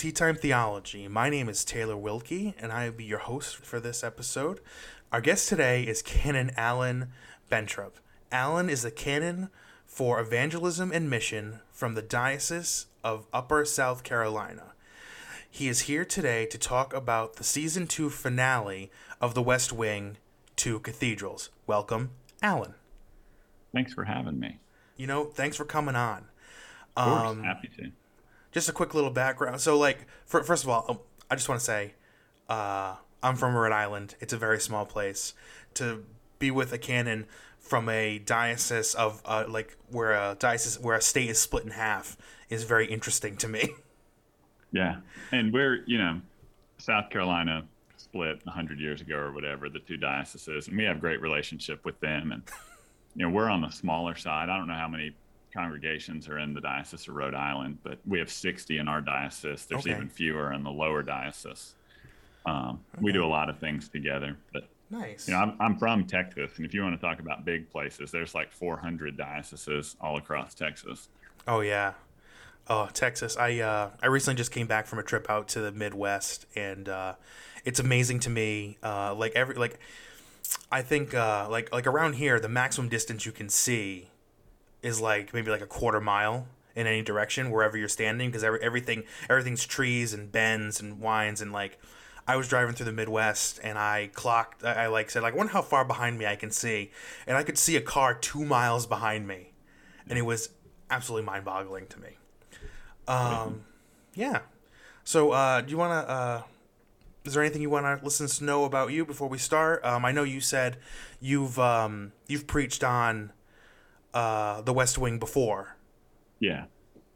Tea Time Theology. My name is Taylor Wilkie, and I will be your host for this episode. Our guest today is Canon Alan Bentrup. Alan is the canon for evangelism and mission from the Diocese of Upper South Carolina. He is here today to talk about the season two finale of The West Wing Two Cathedrals. Welcome, Alan. Thanks for having me. You know, thanks for coming on. Of course, um, happy to just a quick little background. So, like, for, first of all, um, I just want to say, uh, I'm from Rhode Island. It's a very small place. To be with a canon from a diocese of uh, like where a diocese where a state is split in half is very interesting to me. Yeah, and we're you know, South Carolina split hundred years ago or whatever the two dioceses, and we have great relationship with them, and you know we're on the smaller side. I don't know how many congregations are in the Diocese of Rhode Island, but we have 60 in our diocese. There's okay. even fewer in the lower diocese. Um, okay. We do a lot of things together. But nice. You know, I'm, I'm from Texas, and if you want to talk about big places, there's like 400 dioceses all across Texas. Oh yeah. Oh, Texas! I uh, I recently just came back from a trip out to the Midwest, and uh, it's amazing to me. Uh, like every like, I think uh, like like around here, the maximum distance you can see is like maybe like a quarter mile in any direction wherever you're standing because every, everything everything's trees and bends and winds and like I was driving through the Midwest and I clocked I, I like said like I wonder how far behind me I can see and I could see a car two miles behind me and it was absolutely mind boggling to me. Um, yeah. So uh, do you want to? Uh, is there anything you want our listeners to know about you before we start? Um, I know you said you've um, you've preached on uh, The West Wing before. Yeah.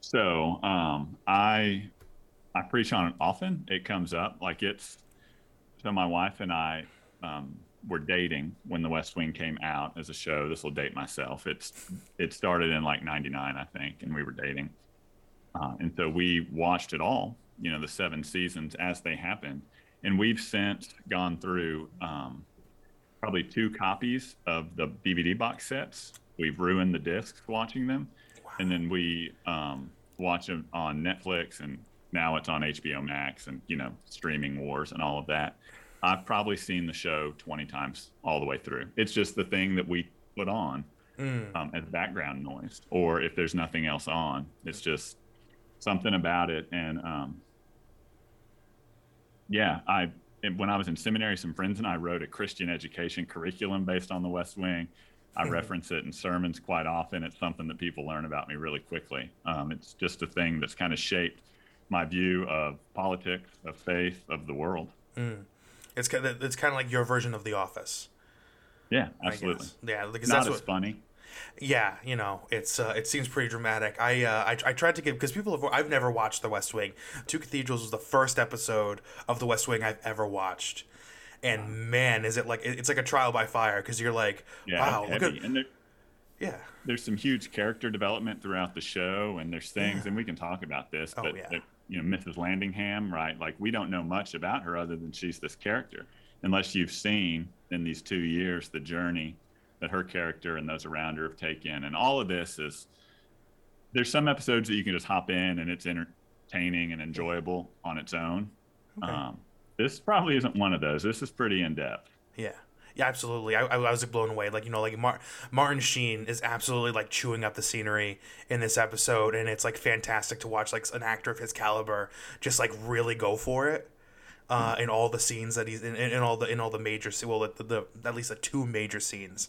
So um, I I preach on it often. It comes up like it's so my wife and I um, were dating when The West Wing came out as a show. This will date myself. It's it started in like '99, I think, and we were dating, uh, and so we watched it all. You know, the seven seasons as they happened, and we've since gone through um, probably two copies of the DVD box sets we've ruined the discs watching them, wow. and then we um, watch them on Netflix, and now it's on HBO Max, and you know streaming wars and all of that. I've probably seen the show twenty times all the way through. It's just the thing that we put on mm. um, as background noise, or if there's nothing else on, it's just something about it. And um, yeah, I when I was in seminary, some friends and I wrote a Christian education curriculum based on the West Wing. I reference it in sermons quite often. It's something that people learn about me really quickly. Um, it's just a thing that's kind of shaped my view of politics, of faith, of the world. Mm. It's kind of, it's kind of like your version of The Office. Yeah, absolutely. Yeah, because Not that's as what, funny. Yeah, you know, it's uh, it seems pretty dramatic. I uh, I, I tried to give because people have I've never watched The West Wing. Two Cathedrals was the first episode of The West Wing I've ever watched and man, is it like it's like a trial by fire because you're like, yeah, wow, look at, yeah, there's some huge character development throughout the show, and there's things, yeah. and we can talk about this, oh, but yeah. you know, Mrs. Landingham, right? Like we don't know much about her other than she's this character, unless you've seen in these two years the journey that her character and those around her have taken, and all of this is. There's some episodes that you can just hop in and it's entertaining and enjoyable on its own. Okay. Um, this probably isn't one of those. This is pretty in depth. Yeah. Yeah, absolutely. I, I was blown away. Like you know, like Mar- Martin Sheen is absolutely like chewing up the scenery in this episode, and it's like fantastic to watch like an actor of his caliber just like really go for it. Uh, in all the scenes that he's in, in, all the in all the major well the, the at least the two major scenes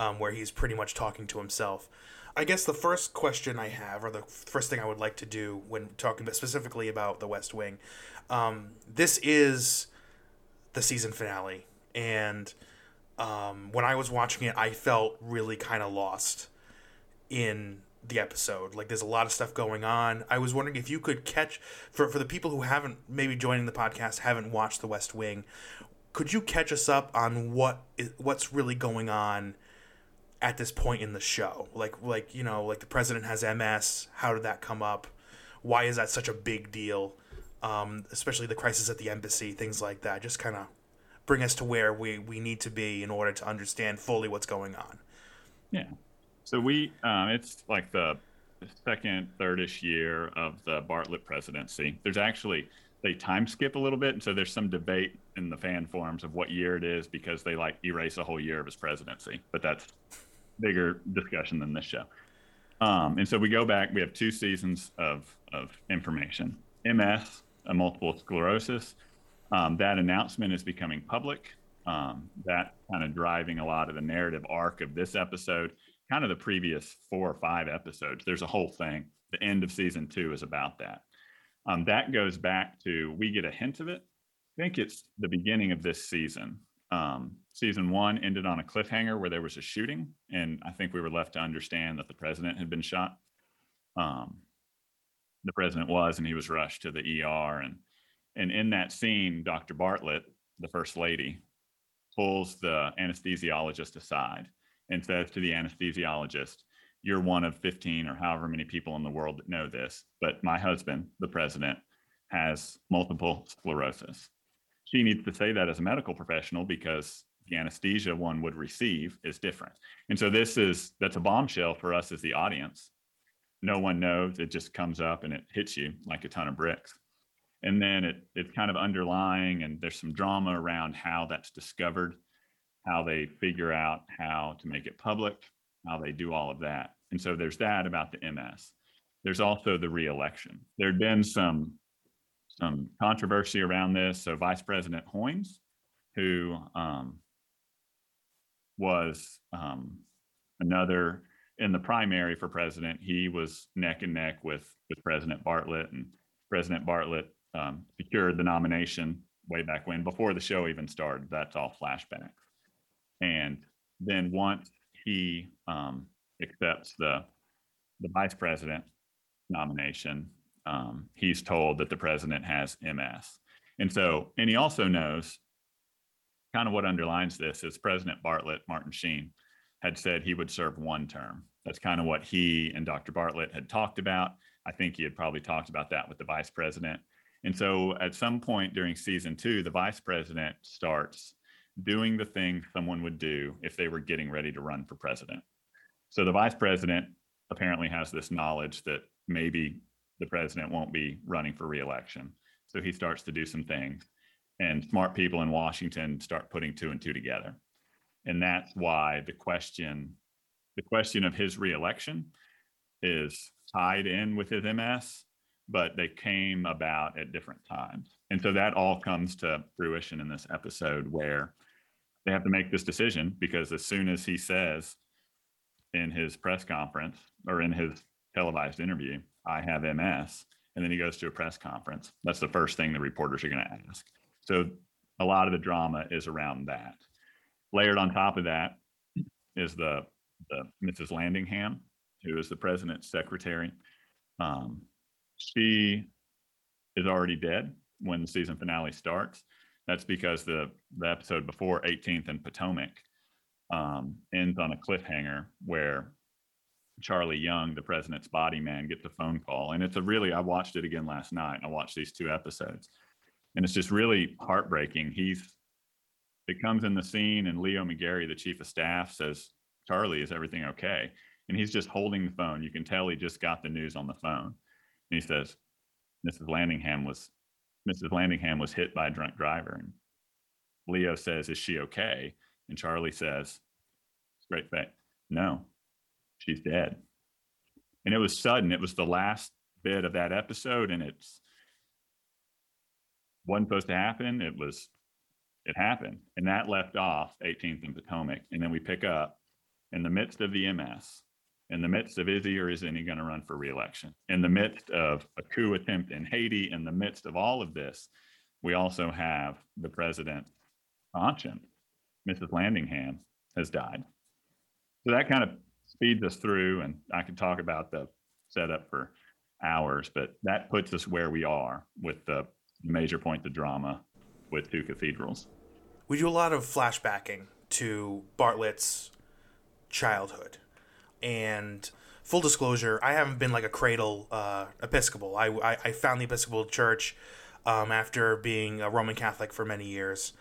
um, where he's pretty much talking to himself. I guess the first question I have, or the first thing I would like to do when talking specifically about the West Wing, um, this is the season finale, and um, when I was watching it, I felt really kind of lost in the episode. Like, there's a lot of stuff going on. I was wondering if you could catch for for the people who haven't maybe joining the podcast haven't watched the West Wing, could you catch us up on what is, what's really going on? At this point in the show. Like like you know like the president has MS. How did that come up? Why is that such a big deal? Um, especially the crisis at the embassy, things like that. Just kind of bring us to where we, we need to be in order to understand fully what's going on. Yeah. So we, um, it's like the second, thirdish year of the Bartlet presidency. There's actually they time skip a little bit, and so there's some debate in the fan forums of what year it is because they like erase a whole year of his presidency. But that's bigger discussion than this show. Um, and so we go back. We have two seasons of of information. MS, a multiple sclerosis. Um, that announcement is becoming public. Um, that kind of driving a lot of the narrative arc of this episode, kind of the previous four or five episodes. There's a whole thing. The end of season two is about that. Um, that goes back to we get a hint of it. I think it's the beginning of this season. Um, season one ended on a cliffhanger where there was a shooting, and I think we were left to understand that the president had been shot. Um, the president was, and he was rushed to the ER. And and in that scene, Dr. Bartlet, the first lady, pulls the anesthesiologist aside and says to the anesthesiologist, You're one of 15 or however many people in the world that know this, but my husband, the president, has multiple sclerosis. She needs to say that as a medical professional because the anesthesia one would receive is different. And so this is that's a bombshell for us as the audience. No one knows. It just comes up and it hits you like a ton of bricks. And then it it's kind of underlying and there's some drama around how that's discovered, how they figure out how to make it public, how they do all of that. And so there's that about the MS. There's also the reelection. There'd been some some controversy around this. So Vice President Hoynes, who um, was um, another in the primary for president, he was neck and neck with with President Bartlet, and President Bartlet um, secured the nomination way back when, before the show even started. That's all flashbacks. And then once he um, accepts the the vice president nomination, um, he's told that the president has MS. And so, and he also knows kind of what underlines this is President Bartlet, Martin Sheen, had said he would serve one term. That's kind of what he and Dr. Bartlet had talked about. I think he had probably talked about that with the vice president. And so at some point during season two, the vice president starts doing the thing someone would do if they were getting ready to run for president. So the vice president apparently has this knowledge that maybe the president won't be running for reelection. So he starts to do some things, and smart people in Washington start putting two and two together. And that's why the question, the question of his reelection is tied in with his MS, but they came about at different times. And so that all comes to fruition in this episode where they have to make this decision because as soon as he says in his press conference or in his televised interview, I have MS. And then he goes to a press conference. That's the first thing the reporters are going to ask. So a lot of the drama is around that. Layered on top of that is the, the Mrs. Landingham, who is the president's secretary. Um, she is already dead when the season finale starts. That's because the, the episode before 18th and Potomac um, ends on a cliffhanger where Charlie Young, the president's body man, gets a phone call. And it's a really, I watched it again last night. I watched these two episodes. And it's just really heartbreaking. He's, it comes in the scene, and Leo McGarry, the chief of staff, says, Charlie, is everything okay? And he's just holding the phone. You can tell he just got the news on the phone. And he says, Mrs. Landingham was, Mrs. Landingham was hit by a drunk driver. And Leo says, Is she okay? And Charlie says, straight face, No, she's dead. And it was sudden. It was the last bit of that episode, and it's wasn't supposed to happen. It was, it happened, and that left off 18th and Potomac, and then we pick up in the midst of the MS, in the midst of is or isn't he going to run for reelection, in the midst of a coup attempt in Haiti, in the midst of all of this, we also have the president, conscience, Mrs. Landingham, has died. So that kind of speeds us through, and I could talk about the setup for hours, but that puts us where we are with the major point, the drama with two cathedrals. We do a lot of flashbacking to Bartlet's childhood, and full disclosure, I haven't been like a cradle uh, Episcopal. I, I, I found the Episcopal Church um, after being a Roman Catholic for many years.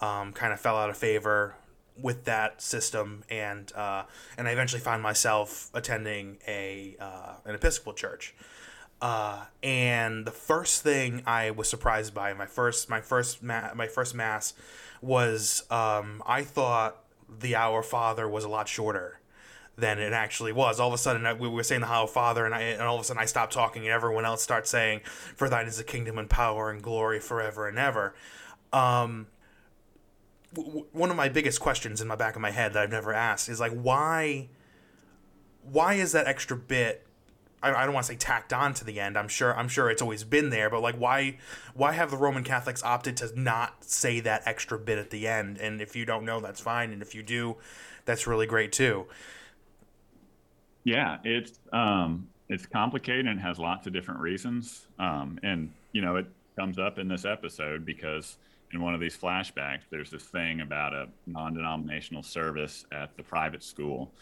Um, kind of fell out of favor with that system, and uh, and I eventually found myself attending a uh, an Episcopal church. Uh, and the first thing I was surprised by my first my first ma- my first mass was um, I thought the Our Father was a lot shorter than it actually was. All of a sudden, we were saying the Our Father, and, I, and all of a sudden I stopped talking, and everyone else starts saying, "For thine is the kingdom and power and glory forever and ever." Um, w- one of my biggest questions in my back of my head that I've never asked is like, why? Why is that extra bit? I, I don't want to say tacked on to the end. I'm sure I'm sure it's always been there, but like, why? Why have the Roman Catholics opted to not say that extra bit at the end? And if you don't know, that's fine, and if you do, that's really great too. Yeah, it's um, it's complicated and has lots of different reasons. Um, and you know, it comes up in this episode because in one of these flashbacks, there's this thing about a non-denominational service at the private school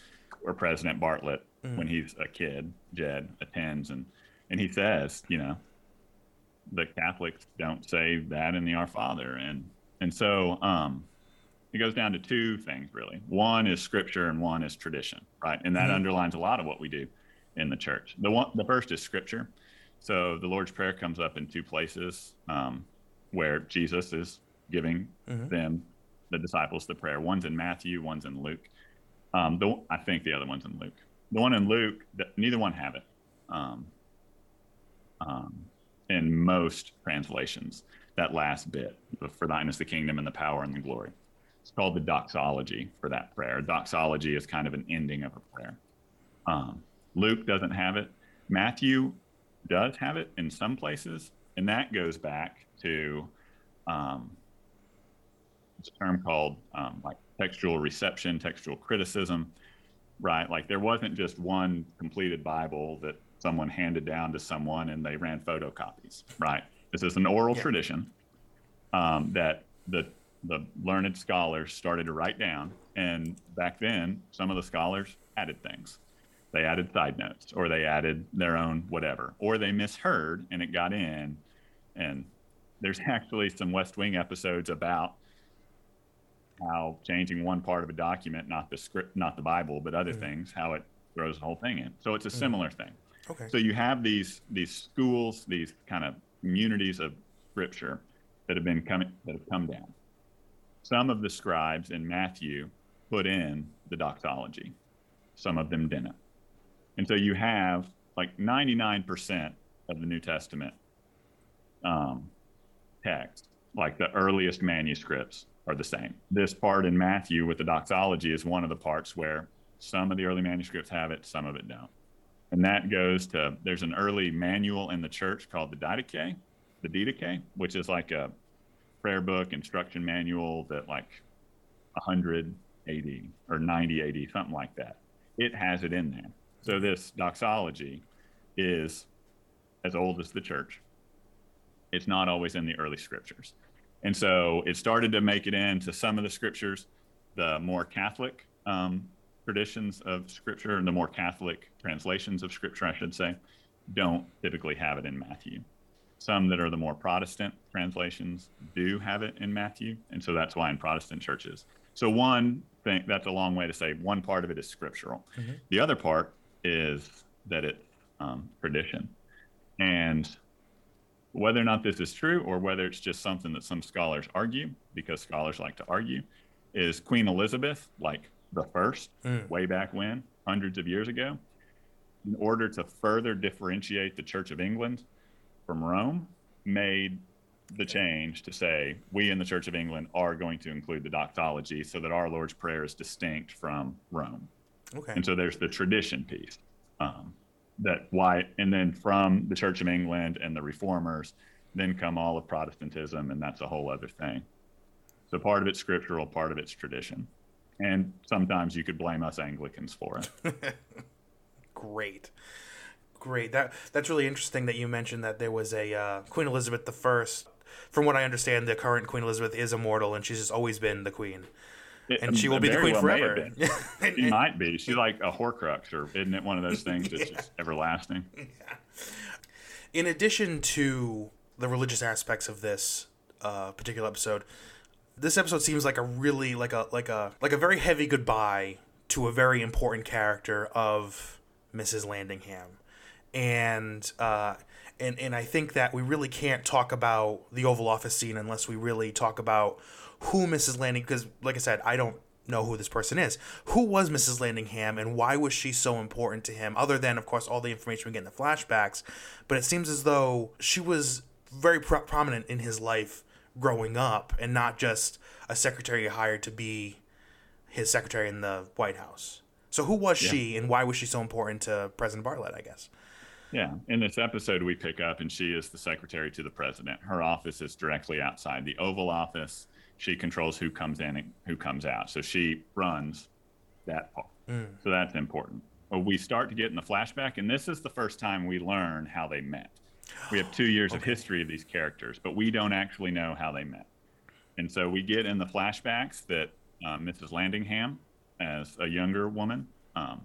where President Bartlet, mm. when he's a kid, Jed attends, and and he says, you know, the Catholics don't say that in the Our Father, and and so um, it goes down to two things really. One is scripture and one is tradition, right? And that mm-hmm. underlines a lot of what we do in the church. The one, the first is scripture. So the Lord's Prayer comes up in two places um, where Jesus is giving mm-hmm. them, the disciples, the prayer. One's in Matthew, one's in Luke. Um, the, I think the other one's in Luke. The one in Luke, neither one have it um, um, in most translations. That last bit, for thine is the kingdom and the power and the glory. It's called the doxology for that prayer. Doxology is kind of an ending of a prayer. Um, Luke doesn't have it. Matthew does have it in some places, and that goes back to um, it's a term called um, like textual reception, textual criticism, right? Like there wasn't just one completed Bible that someone handed down to someone and they ran photocopies, right? This is an oral yeah. tradition um, that the the learned scholars started to write down. And back then, some of the scholars added things. They added side notes or they added their own whatever, or they misheard and it got in. And there's actually some West Wing episodes about how changing one part of a document, not the script, not the Bible, but other mm-hmm. things, how it throws the whole thing in. So it's a mm-hmm. similar thing. Okay. So you have these these schools, these kind of communities of scripture that have been coming that have come down some of the scribes in Matthew put in the doxology, some of them didn't. And so you have like 99% of the New Testament um, text, like the earliest manuscripts, are the same. This part in Matthew with the doxology is one of the parts where some of the early manuscripts have it, some of it don't. And that goes to there's an early manual in the church called the Didache, the Didache, which is like a prayer book instruction manual that like 100 AD or 90 AD, something like that. It has it in there. So this doxology is as old as the church. It's not always in the early scriptures. And so it started to make it into some of the scriptures, the more Catholic um, traditions of scripture and the more Catholic translations of scripture, I should say, don't typically have it in Matthew. Some that are the more Protestant translations do have it in Matthew, and so that's why in Protestant churches. So one thing that's a long way to say one part of it is scriptural. Mm-hmm. The other part is that it's um, tradition, and whether or not this is true or whether it's just something that some scholars argue, because scholars like to argue, is Queen Elizabeth like the first mm. way back when, hundreds of years ago, in order to further differentiate the Church of England from Rome made the change to say we in the Church of England are going to include the doxology so that our Lord's Prayer is distinct from Rome. Okay. And so there's the tradition piece. Um, that why, and then from the Church of England and the Reformers, then come all of Protestantism, and that's a whole other thing. So part of it's scriptural, part of it's tradition. And sometimes you could blame us Anglicans for it. Great great. That that's really interesting that you mentioned that there was a uh, Queen Elizabeth the First. From what I understand, the current Queen Elizabeth is immortal, and she's just always been the queen, and she will be the queen well forever. and, she might be. She's like a Horcrux, or isn't it one of those things that's yeah. just everlasting? Yeah. In addition to the religious aspects of this uh, particular episode, this episode seems like a really like a like a like a very heavy goodbye to a very important character of Mrs. Landingham, and uh, and and I think that we really can't talk about the Oval Office scene unless we really talk about who Mrs. Landing because like I said, I don't know who this person is. Who was Mrs. Landingham and why was she so important to him other than of course all the information we get in the flashbacks, but it seems as though she was very pro- prominent in his life growing up and not just a secretary hired to be his secretary in the White House. So who was yeah. she and why was she so important to President Bartlet, I guess? Yeah, in this episode we pick up and she is the secretary to the president. Her office is directly outside the Oval Office. She controls who comes in and who comes out. So she runs that part. Mm. So that's important. We start to get in the flashback and this is the first time we learn how they met. We have two years okay. of history of these characters, but we don't actually know how they met. And so we get in the flashbacks that Mrs. Landingham, as a younger woman, um,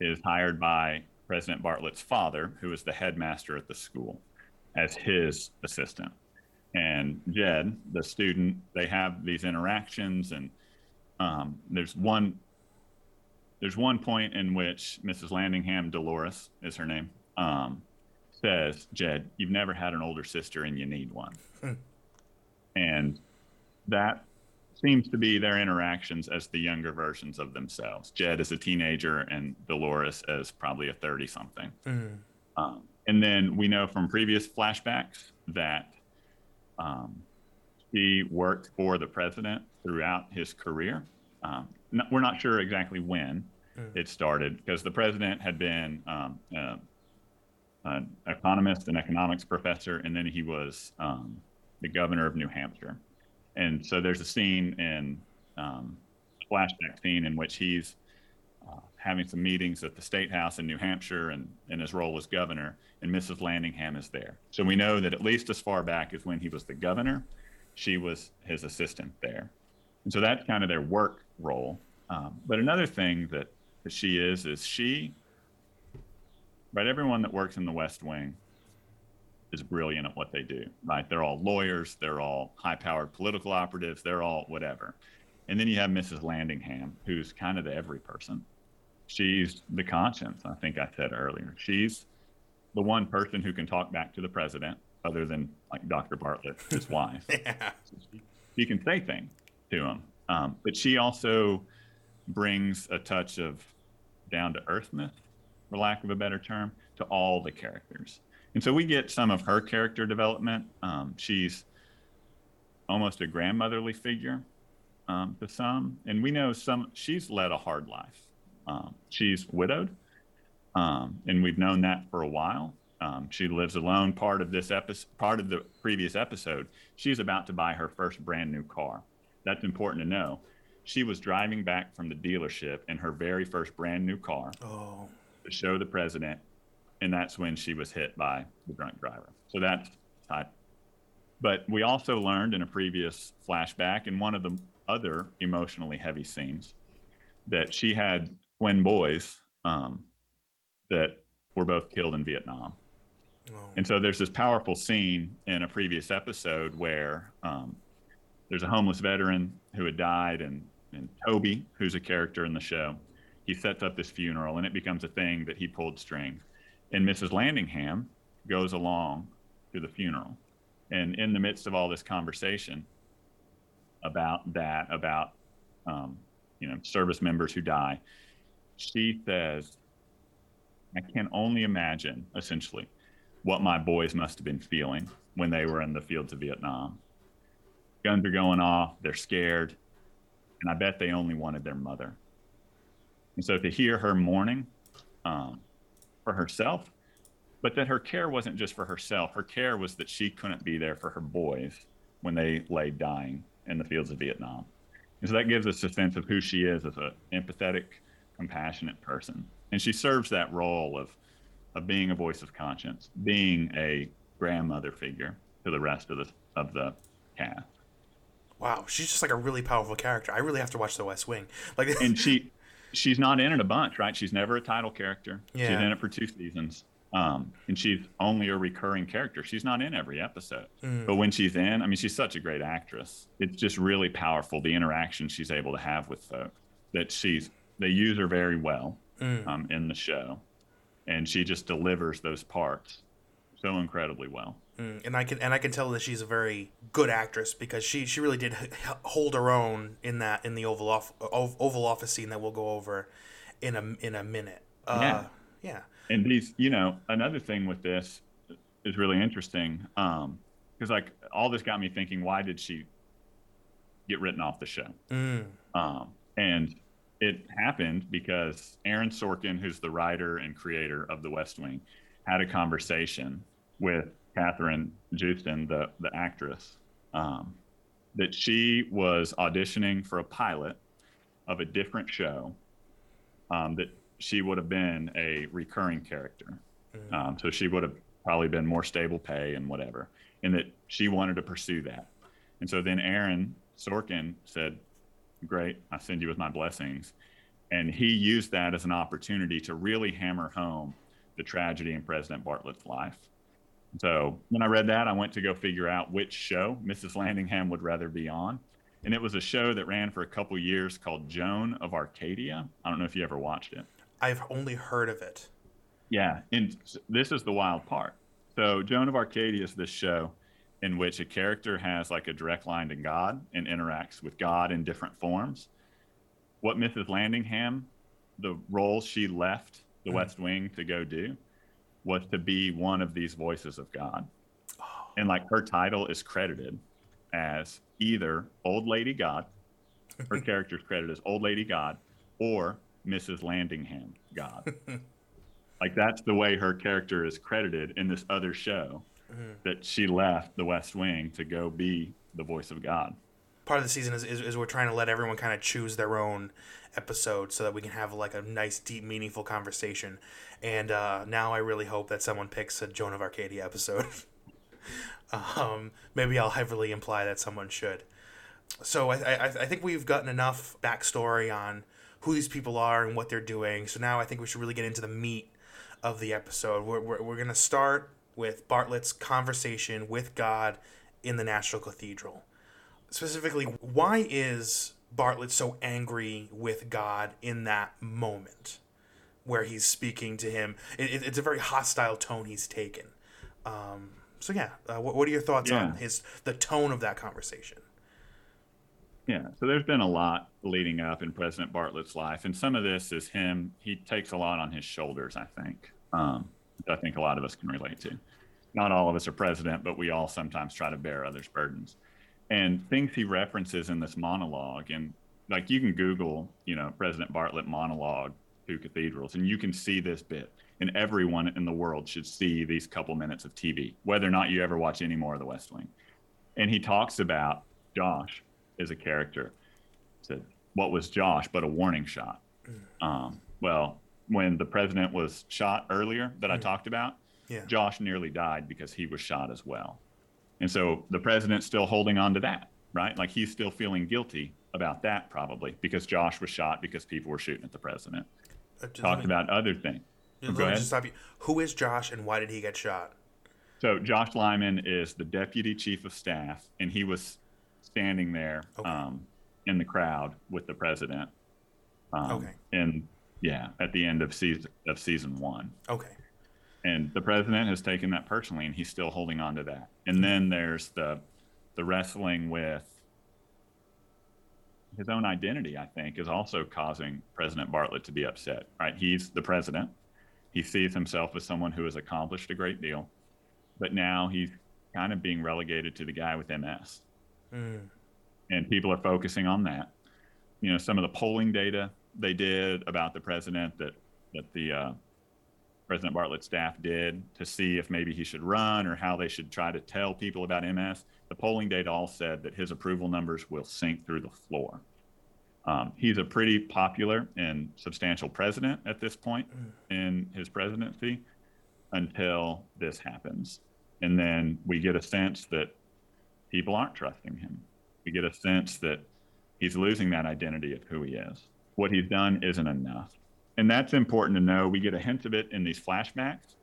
is hired by President Bartlet's father, who is the headmaster at the school, as his assistant. And Jed, the student, they have these interactions, and um, there's one there's one point in which Mrs. Landingham, Dolores is her name, um, says, Jed, you've never had an older sister and you need one. And that seems to be their interactions as the younger versions of themselves. Jed is a teenager and Dolores as probably a 30 something. Mm. Um, and then we know from previous flashbacks that um, he worked for the president throughout his career. Um, we're not sure exactly when mm. it started because the president had been um, uh, an economist, an economics professor, and then he was um, the governor of New Hampshire. And so there's a scene in um, a flashback scene in which he's having some meetings at the state house in New Hampshire and in his role as governor, and Mrs. Landingham is there. So we know that at least as far back as when he was the governor, she was his assistant there. And so that's kind of their work role. Um, but another thing that, that she is, is she right? Everyone that works in the West Wing is brilliant at what they do, right? They're all lawyers, they're all high powered political operatives, they're all whatever. And then you have Mrs. Landingham, who's kind of the every person. She's the conscience, I think I said earlier. She's the one person who can talk back to the president, other than like Dr. Bartlet, his wife. yeah. she, she, can say things to him. Um, but she also brings a touch of down to earthness for lack of a better term, to all the characters. And so we get some of her character development. Um, she's almost a grandmotherly figure um, to some, and we know some. She's led a hard life. Um, she's widowed, um, and we've known that for a while. Um, she lives alone. Part of this episode, part of the previous episode, she's about to buy her first brand new car. That's important to know. She was driving back from the dealership in her very first brand new car. Oh to show the president, and that's when she was hit by the drunk driver. So that's. But we also learned in a previous flashback, in one of the other emotionally heavy scenes, that she had twin boys um, that were both killed in Vietnam. Oh. And so there's this powerful scene in a previous episode where um, there's a homeless veteran who had died, and, and Toby, who's a character in the show, he sets up this funeral and it becomes a thing that he pulled strings. And Mrs. Landingham goes along to the funeral. And in the midst of all this conversation about that, about um, you know service members who die, she says, "I can only imagine, essentially, what my boys must have been feeling when they were in the fields of Vietnam. Guns are going off, they're scared, and I bet they only wanted their mother." And so to hear her mourning um, for herself, but that her care wasn't just for herself, her care was that she couldn't be there for her boys when they lay dying in the fields of Vietnam. And so that gives us a sense of who she is as an empathetic, compassionate person. And she serves that role of, of being a voice of conscience, being a grandmother figure to the rest of the, of the cast. Wow, she's just like a really powerful character. I really have to watch The West Wing. Like, and she she's not in it a bunch, right? She's never a title character. Yeah. She's in it for two seasons. Um, and she's only a recurring character. She's not in every episode. Mm. But when she's in, I mean, she's such a great actress. It's just really powerful the interaction she's able to have with folks. That she's they use her very well Mm. um, in the show, and she just delivers those parts so incredibly well. Mm, and I can and I can tell that she's a very good actress because she she really did hold her own in that in the Oval off, Oval Office scene that we'll go over in a in a minute. Uh, Yeah. yeah. And these, you know, another thing with this is really interesting because like all this got me thinking, why did she get written off the show? Mm. Um, and it happened because Aaron Sorkin, who's the writer and creator of The West Wing, had a conversation with Kathryn Joosten, the the actress, um, that she was auditioning for a pilot of a different show. Um, that she would have been a recurring character, Mm. um, so she would have probably been more stable pay and whatever, and that she wanted to pursue that. And so then Aaron Sorkin said, great. I send you with my blessings. And he used that as an opportunity to really hammer home the tragedy in President Bartlet's life. So when I read that, I went to go figure out which show Mrs. Landingham would rather be on. And it was a show that ran for a couple years called Joan of Arcadia. I don't know if you ever watched it. I've only heard of it. Yeah, and this is the wild part. So Joan of Arcadia is this show in which a character has like a direct line to God and interacts with God in different forms. What Mrs. Landingham, the role she left the Mm. West Wing to go do, was to be one of these voices of God. And like her title is credited as either Old Lady God, her character's credited as Old Lady God, or Mrs. Landingham God like that's the way her character is credited in this other show Mhm. that she left the west wing to go be the voice of god Part of the season is, is, is we're trying to let everyone kind of choose their own episode so that we can have like a nice, deep, meaningful conversation. And uh, now I really hope that someone picks a Joan of Arcadia episode. um, maybe I'll heavily imply that someone should. So I, I, I think we've gotten enough backstory on who these people are and what they're doing. So now I think we should really get into the meat of the episode. We're, we're, we're going to start with Bartlet's conversation with God in the National Cathedral. Specifically, why is Bartlet so angry with God in that moment where he's speaking to him? It, it, it's a very hostile tone he's taken. Um, so yeah, uh, what, what are your thoughts on Yeah. his the tone of that conversation? yeah so there's been a lot leading up in president bartlet's life and some of this is him he takes a lot on his shoulders i think um, i think a lot of us can relate to. Not all of us are president but we all sometimes try to bear others burdens. And things he references in this monologue and like you can google you know president bartlet monologue two cathedrals and you can see this bit and everyone in the world should see these couple minutes of tv whether or not you ever watch any more of the west wing. And he talks about josh as a character. He said what was josh but a warning shot? Um, well when the president was shot earlier that i Mhm. talked about Yeah. josh nearly died because he was shot as well and so the president's still holding on to that, right? Like he's still feeling guilty about that probably because Josh was shot because people were shooting at the president. Uh, Talked me- about other things. just go ahead. just stop you. Who is Josh and why did he get shot? So Josh Lyman is the deputy chief of staff, and he was standing there Okay. um, in the crowd with the president. Um, Okay. And yeah, at the end of season of season one. Okay. and the president has taken that personally and he's still holding on to that and then there's the the wrestling with his own identity i think is also causing president bartlet to be upset right he's the president he sees himself as someone who has accomplished a great deal but now he's kind of being relegated to the guy with ms Mm. and people are focusing on that. You know, some of the polling data they did about the president that that the uh, President Bartlet staff did to see if maybe he should run or how they should try to tell people about MS. The polling data all said that his approval numbers will sink through the floor. Um, he's a pretty popular and substantial president at this point in his presidency until this happens. And then we get a sense that people aren't trusting him. We get a sense that he's losing that identity of who he is. What he's done isn't enough. And that's important to know. We get a hint of it in these flashbacks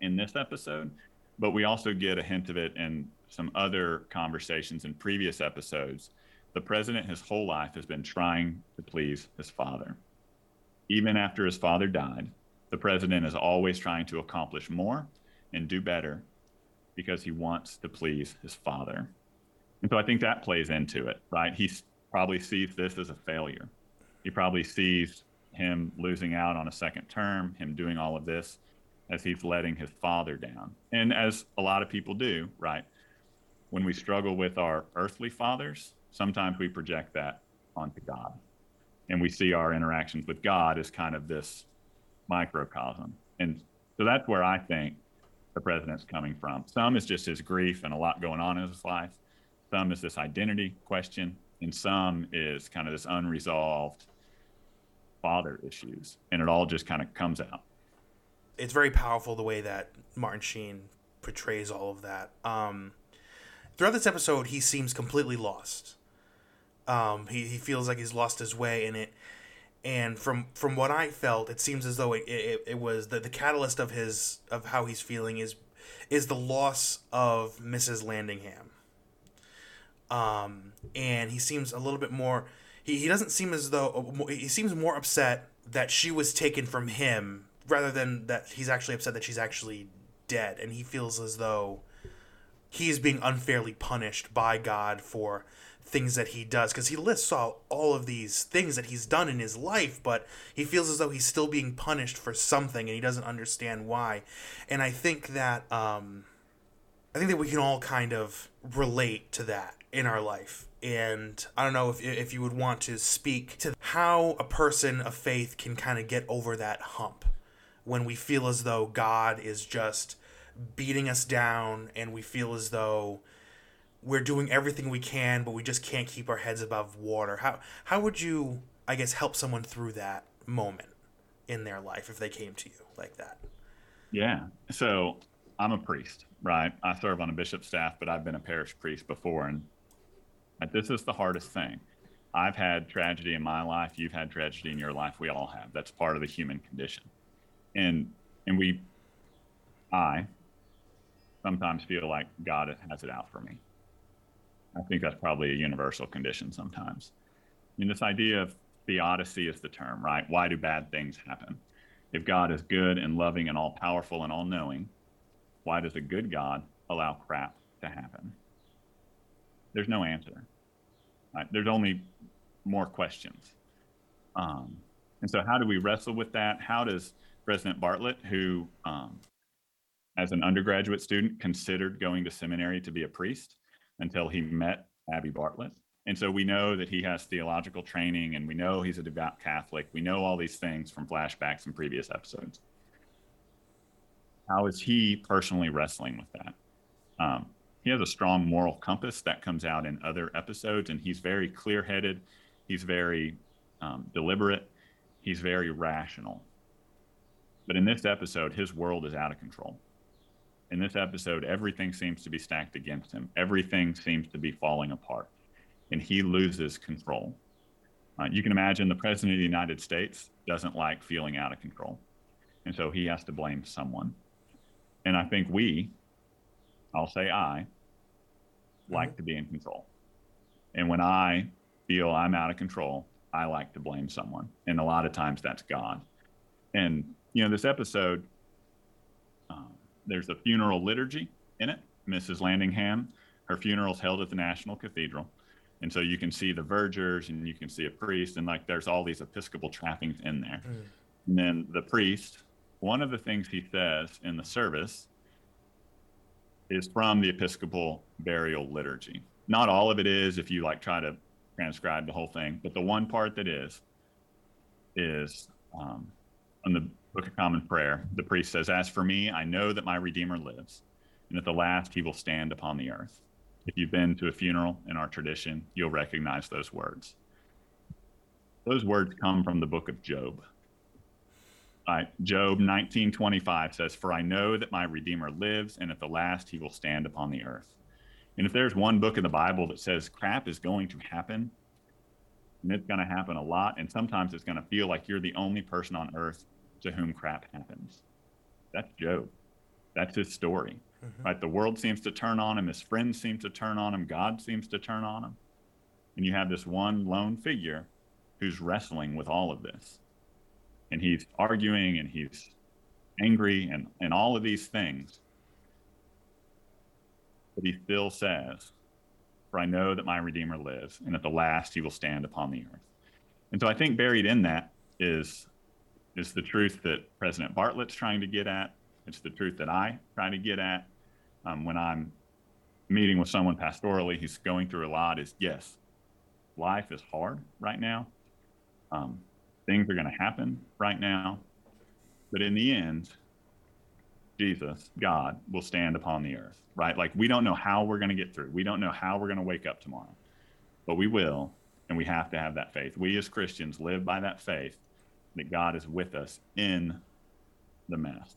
in this episode, but we also get a hint of it in some other conversations in previous episodes. The president, his whole life, has been trying to please his father. Even after his father died, the president is always trying to accomplish more and do better because he wants to please his father. And so I think that plays into it, right? He probably sees this as a failure. He probably sees him losing out on a second term, him doing all of this as he's letting his father down. And as a lot of people do, right? When we struggle with our earthly fathers, sometimes we project that onto God. And we see our interactions with God as kind of this microcosm. And so that's where I think the president's coming from. Some is just his grief and a lot going on in his life. Some is this identity question, and some is kind of this unresolved father issues. And it all just kind of comes out. It's very powerful the way that Martin Sheen portrays all of that. Um, throughout this episode, he seems completely lost. Um, he, he feels like he's lost his way in it and from from what I felt, it seems as though it, it, it was the, the catalyst of his of how he's feeling is is the loss of Mrs. Landingham. Um, and he seems a little bit more. He, he doesn't seem as though he seems more upset that she was taken from him rather than that he's actually upset that she's actually dead, and he feels as though he is being unfairly punished by God for things that he does. Because he lists all, all of these things that he's done in his life but he feels as though he's still being punished for something and he doesn't understand why. And i think that um, i think that we can all kind of relate to that in our life and i don't know if, if you would want to speak to how a person of faith can kind of get over that hump when we feel as though god is just beating us down and we feel as though we're doing everything we can, but we just can't keep our heads above water. How how would you, I guess, help someone through that moment in their life if they came to you like that? Yeah. So I'm a priest, right? I serve on a bishop's staff, but I've been a parish priest before, and this is the hardest thing. I've had tragedy in my life. You've had tragedy in your life. We all have. That's part of the human condition, and and we, I, sometimes feel like God has it out for me I think that's probably a universal condition sometimes. Mean, this idea of theodicy is the term, right? Why do bad things happen? If God is good and loving and all powerful and all knowing, why does a good God allow crap to happen? There's no answer. Right? There's only more questions. Um, and so, how do we wrestle with that? How does President Bartlet, who, um, as an undergraduate student, considered going to seminary to be a priest, until he met Abbey Bartlet. And so we know that he has theological training and we know he's a devout Catholic. We know all these things from flashbacks and previous episodes. How is he personally wrestling with that? Um, he has a strong moral compass that comes out in other episodes, and he's very clear headed. He's very um, deliberate. He's very rational. But in this episode, his world is out of control in this episode, everything seems to be stacked against him. Everything seems to be falling apart, and he loses control. Uh, you can imagine the president of the United States doesn't like feeling out of control, and so he has to blame someone. And I think we, I'll say I, like mm-hmm. to be in control. And when I feel I'm out of control, I like to blame someone, and a lot of times that's God. And you know, this episode. Um, there's a funeral liturgy in it. Mrs. Landingham, her funeral's held at the National Cathedral. And so you can see the vergers and you can see a priest, and like there's all these Episcopal trappings in there. Mm. And then the priest, one of the things he says in the service is from the Episcopal burial liturgy. Not all of it is, if you like try to transcribe the whole thing, but the one part that is, is um, on the Book of Common Prayer, the priest says, As for me, I know that my Redeemer lives, and at the last he will stand upon the earth. If you've been to a funeral in our tradition, you'll recognize those words. Those words come from the book of Job. Right, Job 19:25 says, "For I know that my Redeemer lives, and at the last he will stand upon the earth." And if there's one book in the Bible that says crap is going to happen, and it's going to happen a lot, and sometimes it's going to feel like you're the only person on earth to whom crap happens. That's Job. That's his story. Mm-hmm. Right? The world seems to turn on him, his friends seem to turn on him, God seems to turn on him. And you have this one lone figure who's wrestling with all of this. And he's arguing and he's angry and, and all of these things. But he still says, For I know that my Redeemer lives, and at the last he will stand upon the earth. And so I think buried in that is is the truth that President Bartlet's trying to get at. It's the truth that I try to get at um, when I'm meeting with someone pastorally who's going through a lot. Is yes, life is hard right now. Um, things are going to happen right now, but in the end, Jesus, God, will stand upon the earth. Right? Like we don't know how we're going to get through. We don't know how we're going to wake up tomorrow, but we will, and we have to have that faith. We as Christians live by that faith that God is with us in the mess.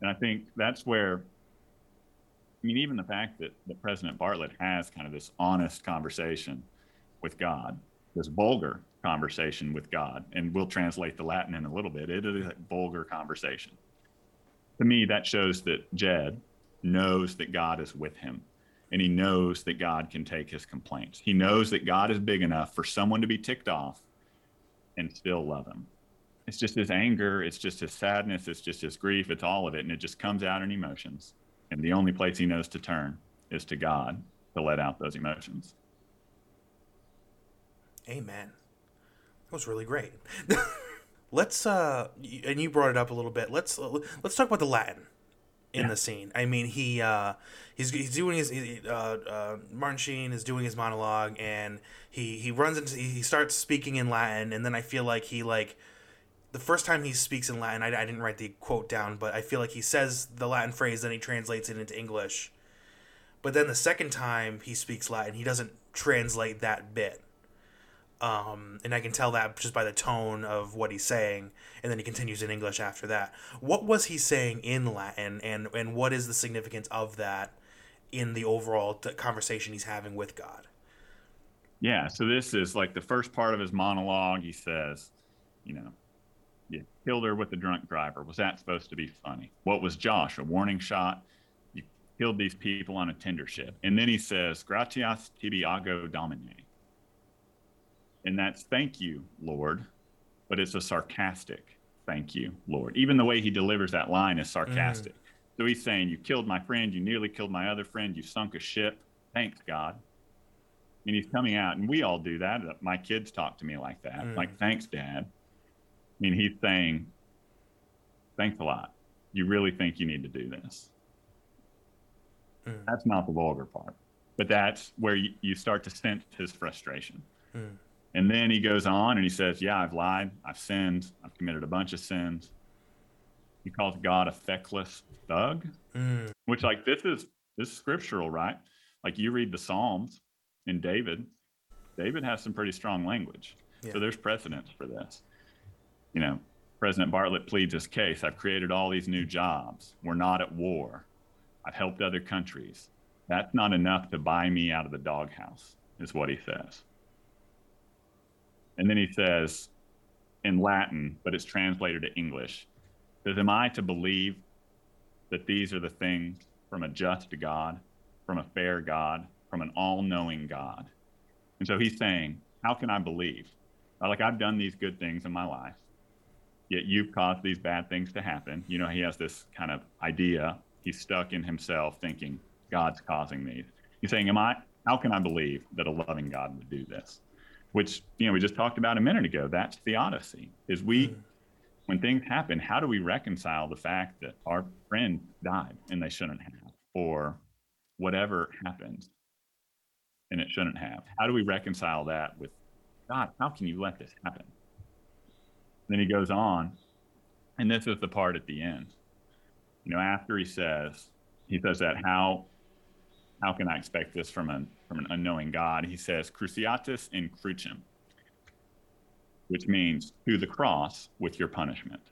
And I think that's where, I mean, even the fact that, that President Bartlet has kind of this honest conversation with God, this vulgar conversation with God, and we'll translate the Latin in a little bit. It is a vulgar conversation. To me, that shows that Jed knows that God is with him and he knows that God can take his complaints. He knows that God is big enough for someone to be ticked off and still love him it's just his anger, it's just his sadness, it's just his grief, it's all of it. And it just comes out in emotions. And the only place he knows to turn is to God to let out those emotions. Amen. That was really great. let's uh and you brought it up a little bit. Let's let's talk about the Latin in yeah. the scene. I mean, he uh, he's he's doing his he, uh, uh, Martin Sheen is doing his monologue, and he he runs into he starts speaking in Latin, and then I feel like he like the first time he speaks in Latin, I, I didn't write the quote down, but I feel like he says the Latin phrase, then he translates it into English. But then the second time he speaks Latin, he doesn't translate that bit. Um, and I can tell that just by the tone of what he's saying, and then he continues in English after that. What was he saying in Latin, and and what is the significance of that in the overall t- conversation he's having with God? Yeah, so this is like the first part of his monologue. He says, you know, you killed her with a drunk driver. Was that supposed to be funny? What was Josh? A warning shot? You killed these people on a tender ship. And then he says, Gratias tibi ago domine. And that's thank you, Lord. But it's a sarcastic thank you, Lord. Even the way he delivers that line is sarcastic. Mm. So he's saying, You killed my friend. You nearly killed my other friend. You sunk a ship. Thanks, God. And he's coming out, and we all do that. My kids talk to me like that. Mm. Like, thanks, Dad. I mean, he's saying, thanks a lot. You really think you need to do this. Mm. That's not the vulgar part, but that's where you, you start to sense his frustration. And then he goes on and he says, Yeah, I've lied. I've sinned. I've committed a bunch of sins. He calls God a feckless thug, mm. which, like, this is this is scriptural, right? Like, you read the Psalms in David, David has some pretty strong language. Yeah. So there's precedence for this you know, President Bartlet pleads his case. I've created all these new jobs. We're not at war. I've helped other countries. That's not enough to buy me out of the doghouse, is what he says. And then he says in Latin, but it's translated to English, says, Am I to believe that these are the things from a just God, from a fair God, from an all knowing God? And so he's saying, How can I believe? Like, I've done these good things in my life yet you've caused these bad things to happen. You know, he has this kind of idea. He's stuck in himself thinking, God's causing these. He's saying, Am I, how can I believe that a loving God would do this? Which, you know, we just talked about a minute ago. That's theodicy. Is we, mm. when things happen, how do we reconcile the fact that our friend died and they shouldn't have, or whatever happened and it shouldn't have? How do we reconcile that with God? How can you let this happen? Then he goes on, and this is the part at the end. You know, after he says, he says that how how can I expect this from an from an unknowing God? He says, Cruciatus in crucem, which means to the cross with your punishment,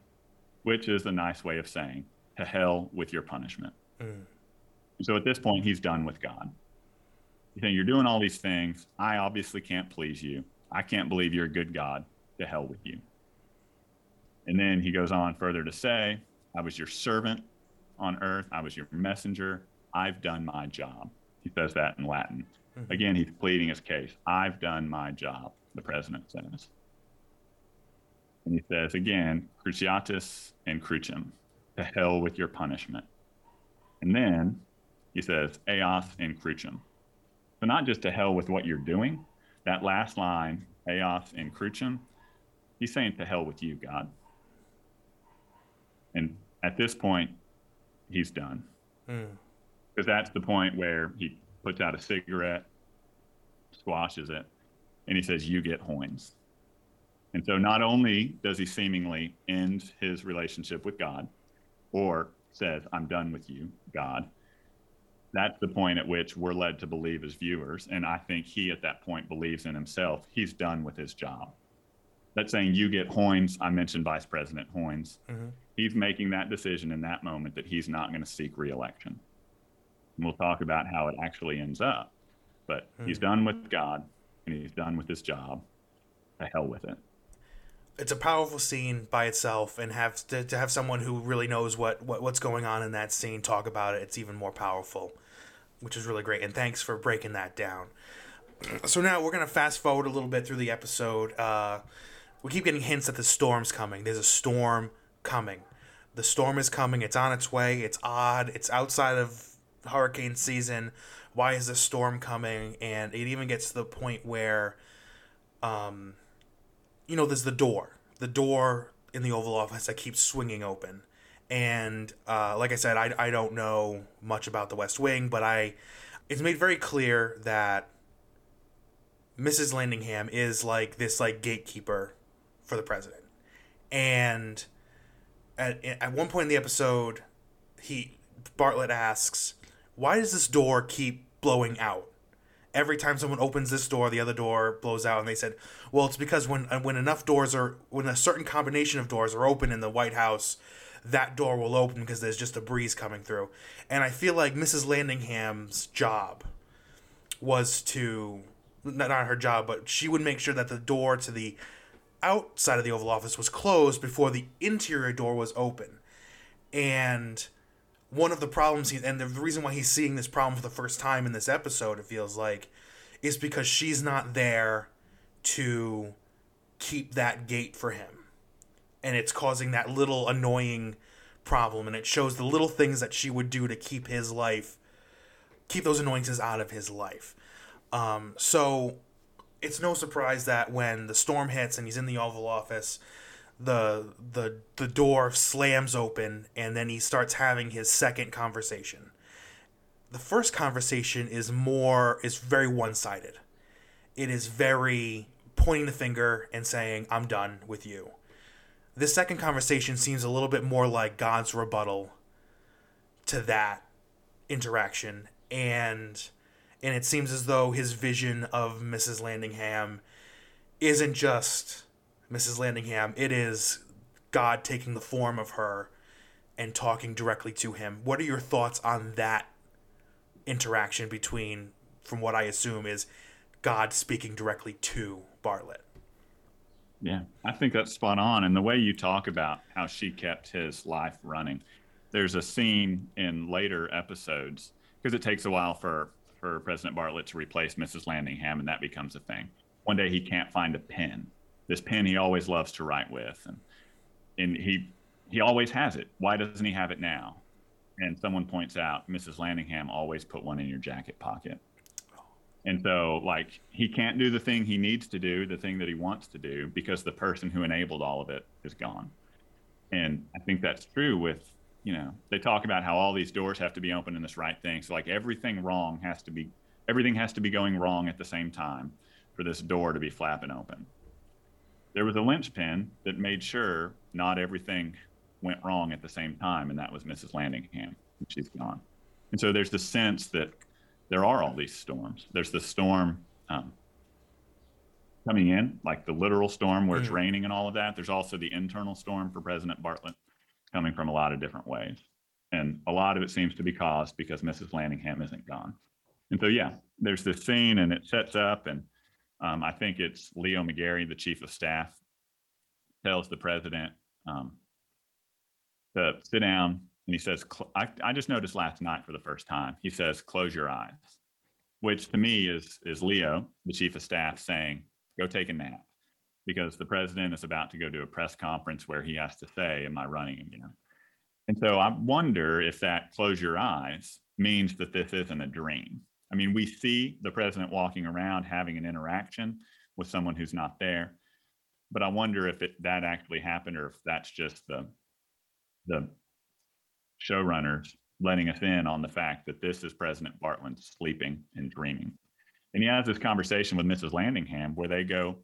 which is a nice way of saying to hell with your punishment. Mm. So at this point, he's done with God. He's saying, You're doing all these things. I obviously can't please you. I can't believe you're a good God. To hell with you. And then he goes on further to say, I was your servant. on earth. I was your messenger. I've done my job. He says that in Latin. Mhm. Again, he's pleading his case. I've done my job, the president says. And he says again, cruciatus and crucium, to hell with your punishment. And then he says, eos and crucium. So not just to hell with what you're doing, that last line, eos and crucium, he's saying to hell with you, God. And at this point, he's done. Mm. Because that's the point where he puts out a cigarette, squashes it, and he says, You get Hoynes. And so not only does he seemingly end his relationship with God or says, I'm done with you, God, that's the point at which we're led to believe as viewers. And I think he at that point believes in himself. He's done with his job. That's saying you get Hoynes. I mentioned Vice President Hoynes. Mhm. He's making that decision in that moment that he's not going to seek reelection. And we'll talk about how it actually ends up. But he's Hmm. done with God and he's done with his job. To hell with it. it's a powerful scene by itself and have to, to have someone who really knows what, what what's going on in that scene talk about it it's even more powerful which is really great and thanks for breaking that down so now we're gonna fast forward a little bit through the episode uh, we keep getting hints that the storm's coming there's a storm coming the storm is coming it's on its way it's odd it's outside of hurricane season why is this storm coming and it even gets to the point where um, you know, there's the door, the door in the Oval Office that keeps swinging open. And uh, like I said, I, I don't know much about the West Wing, but I it's made very clear that Mrs. Landingham is like this like gatekeeper for the president. And at at one point in the episode, he Bartlet asks, "Why does this door keep blowing out?" every time someone opens this door, the other door blows out. And they said, well, it's because when uh, when enough doors are when a certain combination of doors are open in the White House, that door will open because there's just a breeze coming through. And I feel like Mrs. Landingham's job was to not, not her job, but she would make sure that the door to the outside of the Oval Office was closed before the interior door was open. And one of the problems he and the reason why he's seeing this problem for the first time in this episode, it feels like, is because she's not there to keep that gate for him. And it's causing that little annoying problem and it shows the little things that she would do to keep his life keep those annoyances out of his life. Um, so it's no surprise that when the storm hits and he's in the Oval Office, the the the door slams open and then he starts having his second conversation. The first conversation is more is very one-sided. It is very pointing the finger and saying I'm done with you. This second conversation seems a little bit more like God's rebuttal to that interaction and and it seems as though his vision of Mrs. Landingham isn't just Mrs. Landingham, it is God taking the form of her and talking directly to him. What are your thoughts on that interaction between, from what I assume, is God speaking directly to Bartlet? Yeah, I think that's spot on. And the way you talk about how she kept his life running, there's a scene in later episodes because it takes a while for for President Bartlet to replace Mrs. Landingham, and that becomes a thing. One day he can't find a pen. This pen he always loves to write with, and and he he always has it. Why doesn't he have it now? And someone points out Mrs. Landingham always put one in your jacket pocket. And so, like, he can't do the thing he needs to do, the thing that he wants to do, because the person who enabled all of it is gone. And I think that's true with, you know, they talk about how all these doors have to be open in this right thing. So, like, everything wrong has to be, everything has to be going wrong at the same time for this door to be flapping open. There was a linchpin that made sure not everything went wrong at the same time, and that was Mrs. Landingham. She's gone. And so there's the sense that there are all these storms. There's the storm um, coming in, like the literal storm where it's Mm. raining and all of that. There's also the internal storm for President Bartlet coming from a lot of different ways. And a lot of it seems to be caused because Mrs. Landingham isn't gone. And so, yeah, there's this scene and it sets up. And um, I think it's Leo McGarry, the chief of staff, tells the president um, to sit down and he says, I, I just noticed last night for the first time, he says, close your eyes, which to me is, is Leo, the chief of staff, saying, go take a nap because the president is about to go to a press conference where he has to say, Am I running again? And so I wonder if that close your eyes means that this isn't a dream. I mean, we see the president walking around having an interaction with someone who's not there, but I wonder if it, that actually happened or if that's just the the showrunners letting us in on the fact that this is President Bartlet sleeping and dreaming. And he has this conversation with Mrs. Landingham where they go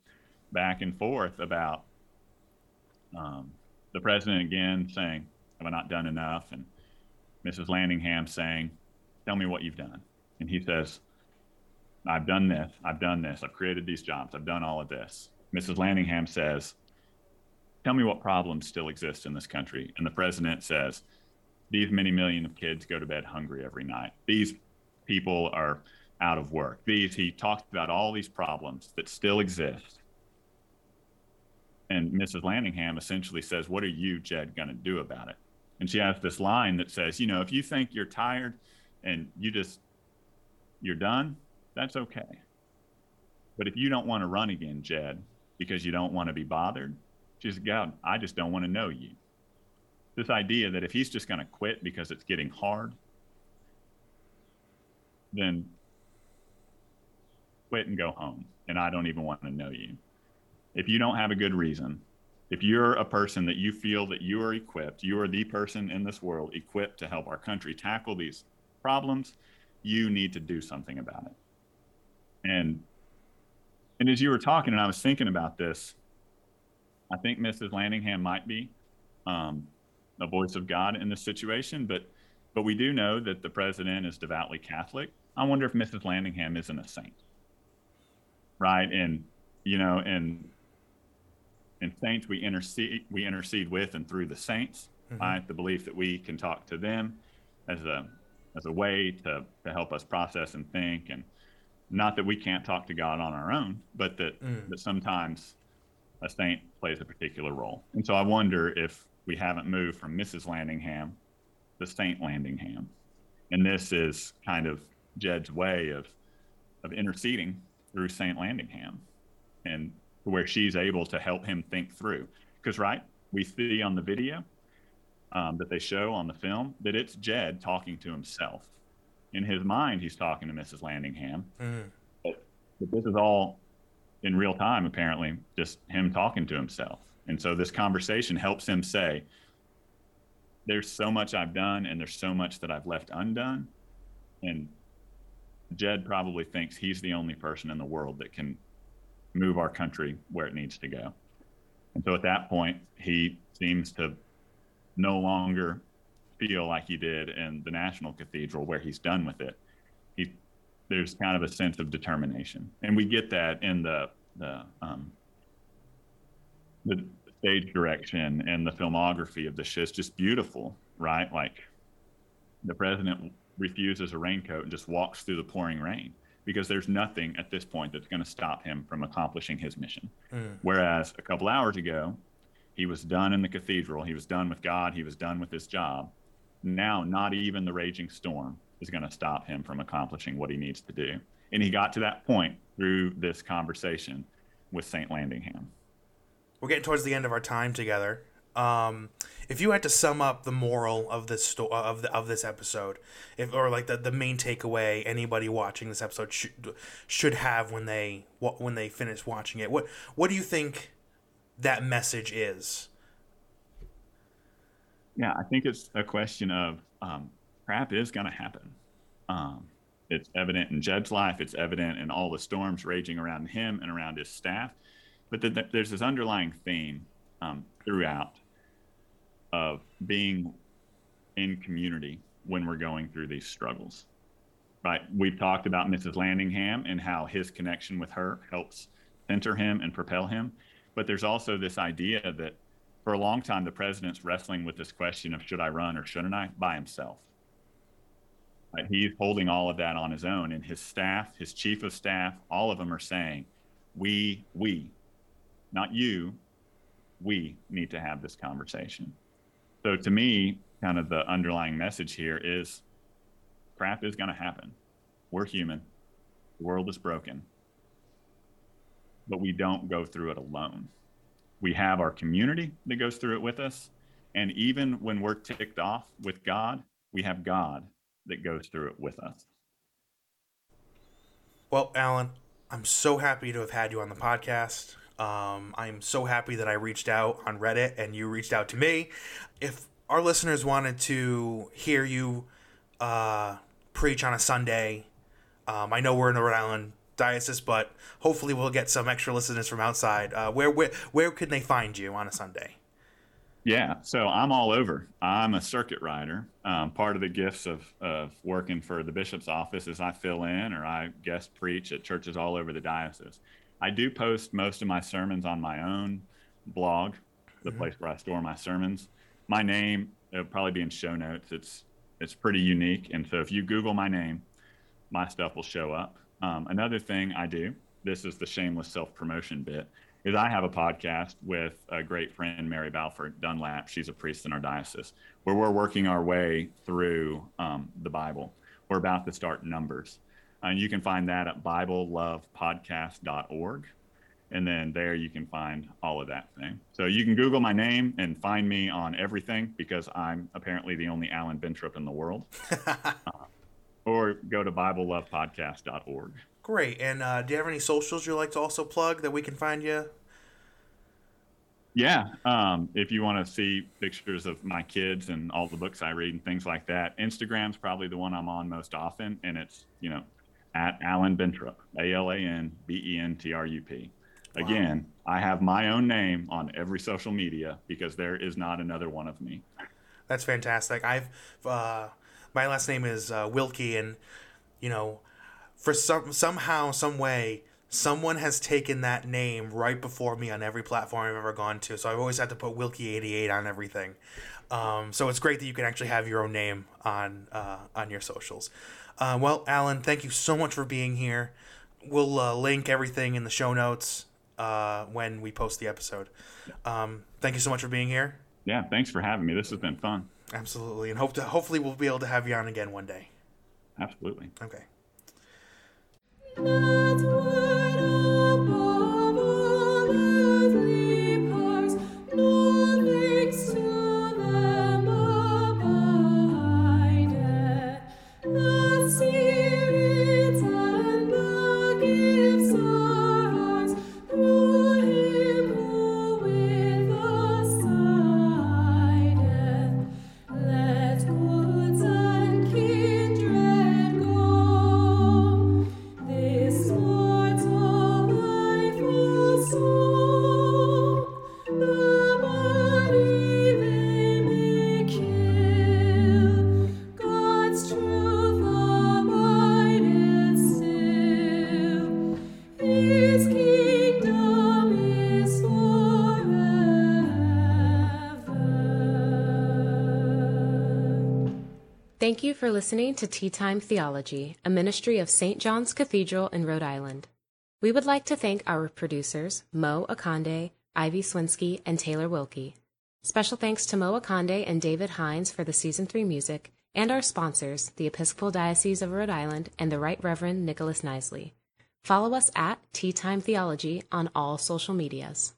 back and forth about um, the president again saying, Have I not done enough? And Mrs. Landingham saying, Tell me what you've done. And he says, I've done this, I've done this, I've created these jobs, I've done all of this. Mrs. Landingham says, Tell me what problems still exist in this country. And the president says, These many million of kids go to bed hungry every night. These people are out of work. These, he talked about all these problems that still exist. And Mrs. Landingham essentially says, What are you, Jed, going to do about it? And she has this line that says, You know, if you think you're tired and you just, you're done, that's okay. But if you don't want to run again, Jed, because you don't want to be bothered, just God, I just don't want to know you. This idea that if he's just going to quit because it's getting hard, then quit and go home. And I don't even want to know you. If you don't have a good reason, if you're a person that you feel that you are equipped, you are the person in this world equipped to help our country tackle these problems, you need to do something about it. And and as you were talking and I was thinking about this, I think Mrs. Landingham might be um, a voice of God in this situation, but but we do know that the president is devoutly Catholic. I wonder if Mrs. Landingham isn't a saint, right? And you know, and and saints we intercede we intercede with and through the saints, mm-hmm. right? The belief that we can talk to them as a as a way to to help us process and think, and not that we can't talk to God on our own, but that mm. that sometimes a saint plays a particular role. And so I wonder if we haven't moved from Mrs. Landingham to Saint Landingham. And this is kind of Jed's way of of interceding through Saint Landingham and where she's able to help him think through. Because right, we see on the video um, that they show on the film that it's Jed talking to himself. In his mind, he's talking to Mrs. Landingham. Mm. But, but this is all in real time, apparently, just him talking to himself. And so this conversation helps him say, There's so much I've done, and there's so much that I've left undone. And Jed probably thinks he's the only person in the world that can move our country where it needs to go. And so at that point, he seems to no longer feel like he did in the National Cathedral, where he's done with it. He there's kind of a sense of determination, and we get that in the the um, the stage direction and the filmography of the show. It's just beautiful, right? Like the president refuses a raincoat and just walks through the pouring rain because there's nothing at this point that's going to stop him from accomplishing his mission. Mm. Whereas a couple hours ago, he was done in the cathedral, he was done with God, he was done with his job. Now, not even the raging storm is going to stop him from accomplishing what he needs to do. And he got to that point through this conversation with St. Landingham. We're getting towards the end of our time together. Um, if you had to sum up the moral of this sto- of the, of this episode, if or like the, the main takeaway anybody watching this episode should should have when they when they finish watching it, what what do you think that message is? Yeah, I think it's a question of um, crap is going to happen. Um, it's evident in Jed's life. It's evident in all the storms raging around him and around his staff. But the, the, there's this underlying theme um, throughout of being in community when we're going through these struggles. Right? We've talked about Mrs. Landingham and how his connection with her helps center him and propel him. But there's also this idea that for a long time, the president's wrestling with this question of should I run or shouldn't I by himself. He's holding all of that on his own, and his staff, his chief of staff, all of them are saying, "We, we, not you, we need to have this conversation." So to me, kind of the underlying message here is crap is going to happen. We're human. The world is broken. But we don't go through it alone. We have our community that goes through it with us. And even when we're ticked off with God, we have God that goes through it with us. Well, Alan, I'm so happy to have had you on the podcast. Um, I'm so happy that I reached out on Reddit and you reached out to me. If our listeners wanted to hear you uh, preach on a Sunday, um, I know we're in Rhode Island diocese, but hopefully we'll get some extra listeners from outside. Uh, where where where can they find you on a Sunday? Yeah, so I'm all over. I'm a circuit rider. Um, part of the gifts of, of working for the bishop's office is I fill in or I guest preach at churches all over the diocese. I do post most of my sermons on my own blog, the mm-hmm. place where I store my sermons. My name, it'll probably be in show notes. It's it's pretty unique, and so if you Google my name, my stuff will show up. Um, another thing I do, this is the shameless self promotion bit is I have a podcast with a great friend, Mary Balfour Dunlap. She's a priest in our diocese, where we're working our way through um, the Bible. We're about to start Numbers. And you can find that at BibleLovePodcast.org. And then there you can find all of that thing. So you can Google my name and find me on everything because I'm apparently the only Alan Bentrup in the world. uh, or go to BibleLovePodcast.org. Great. And uh, do you have any socials you'd like to also plug that we can find you? Yeah. Um, if you want to see pictures of my kids and all the books I read and things like that, Instagram's probably the one I'm on most often. And it's, you know, at Alan Bentrup, A L A N B E N T R U P. Wow. Again, I have my own name on every social media because there is not another one of me. That's fantastic. I've, uh, my last name is uh, Wilkie, and, you know, for some somehow, some way, someone has taken that name right before me on every platform I've ever gone to. So I've always had to put Wilkie88 on everything. Um, so it's great that you can actually have your own name on uh, on your socials. Uh, well, Alan, thank you so much for being here. We'll uh, link everything in the show notes uh, when we post the episode. Um, thank you so much for being here. Yeah, thanks for having me. This has been fun. Absolutely, and hope to hopefully we'll be able to have you on again one day. Absolutely. Okay. For listening to Tea Time Theology, a ministry of St. John's Cathedral in Rhode Island. We would like to thank our producers, Mo Akande, Ivy Swinsky, and Taylor Wilkie. Special thanks to Mo Akande and David Hines for the season three music, and our sponsors, the Episcopal Diocese of Rhode Island and the Right Reverend Nicholas Knisely. Follow us at Tea Time Theology on all social medias.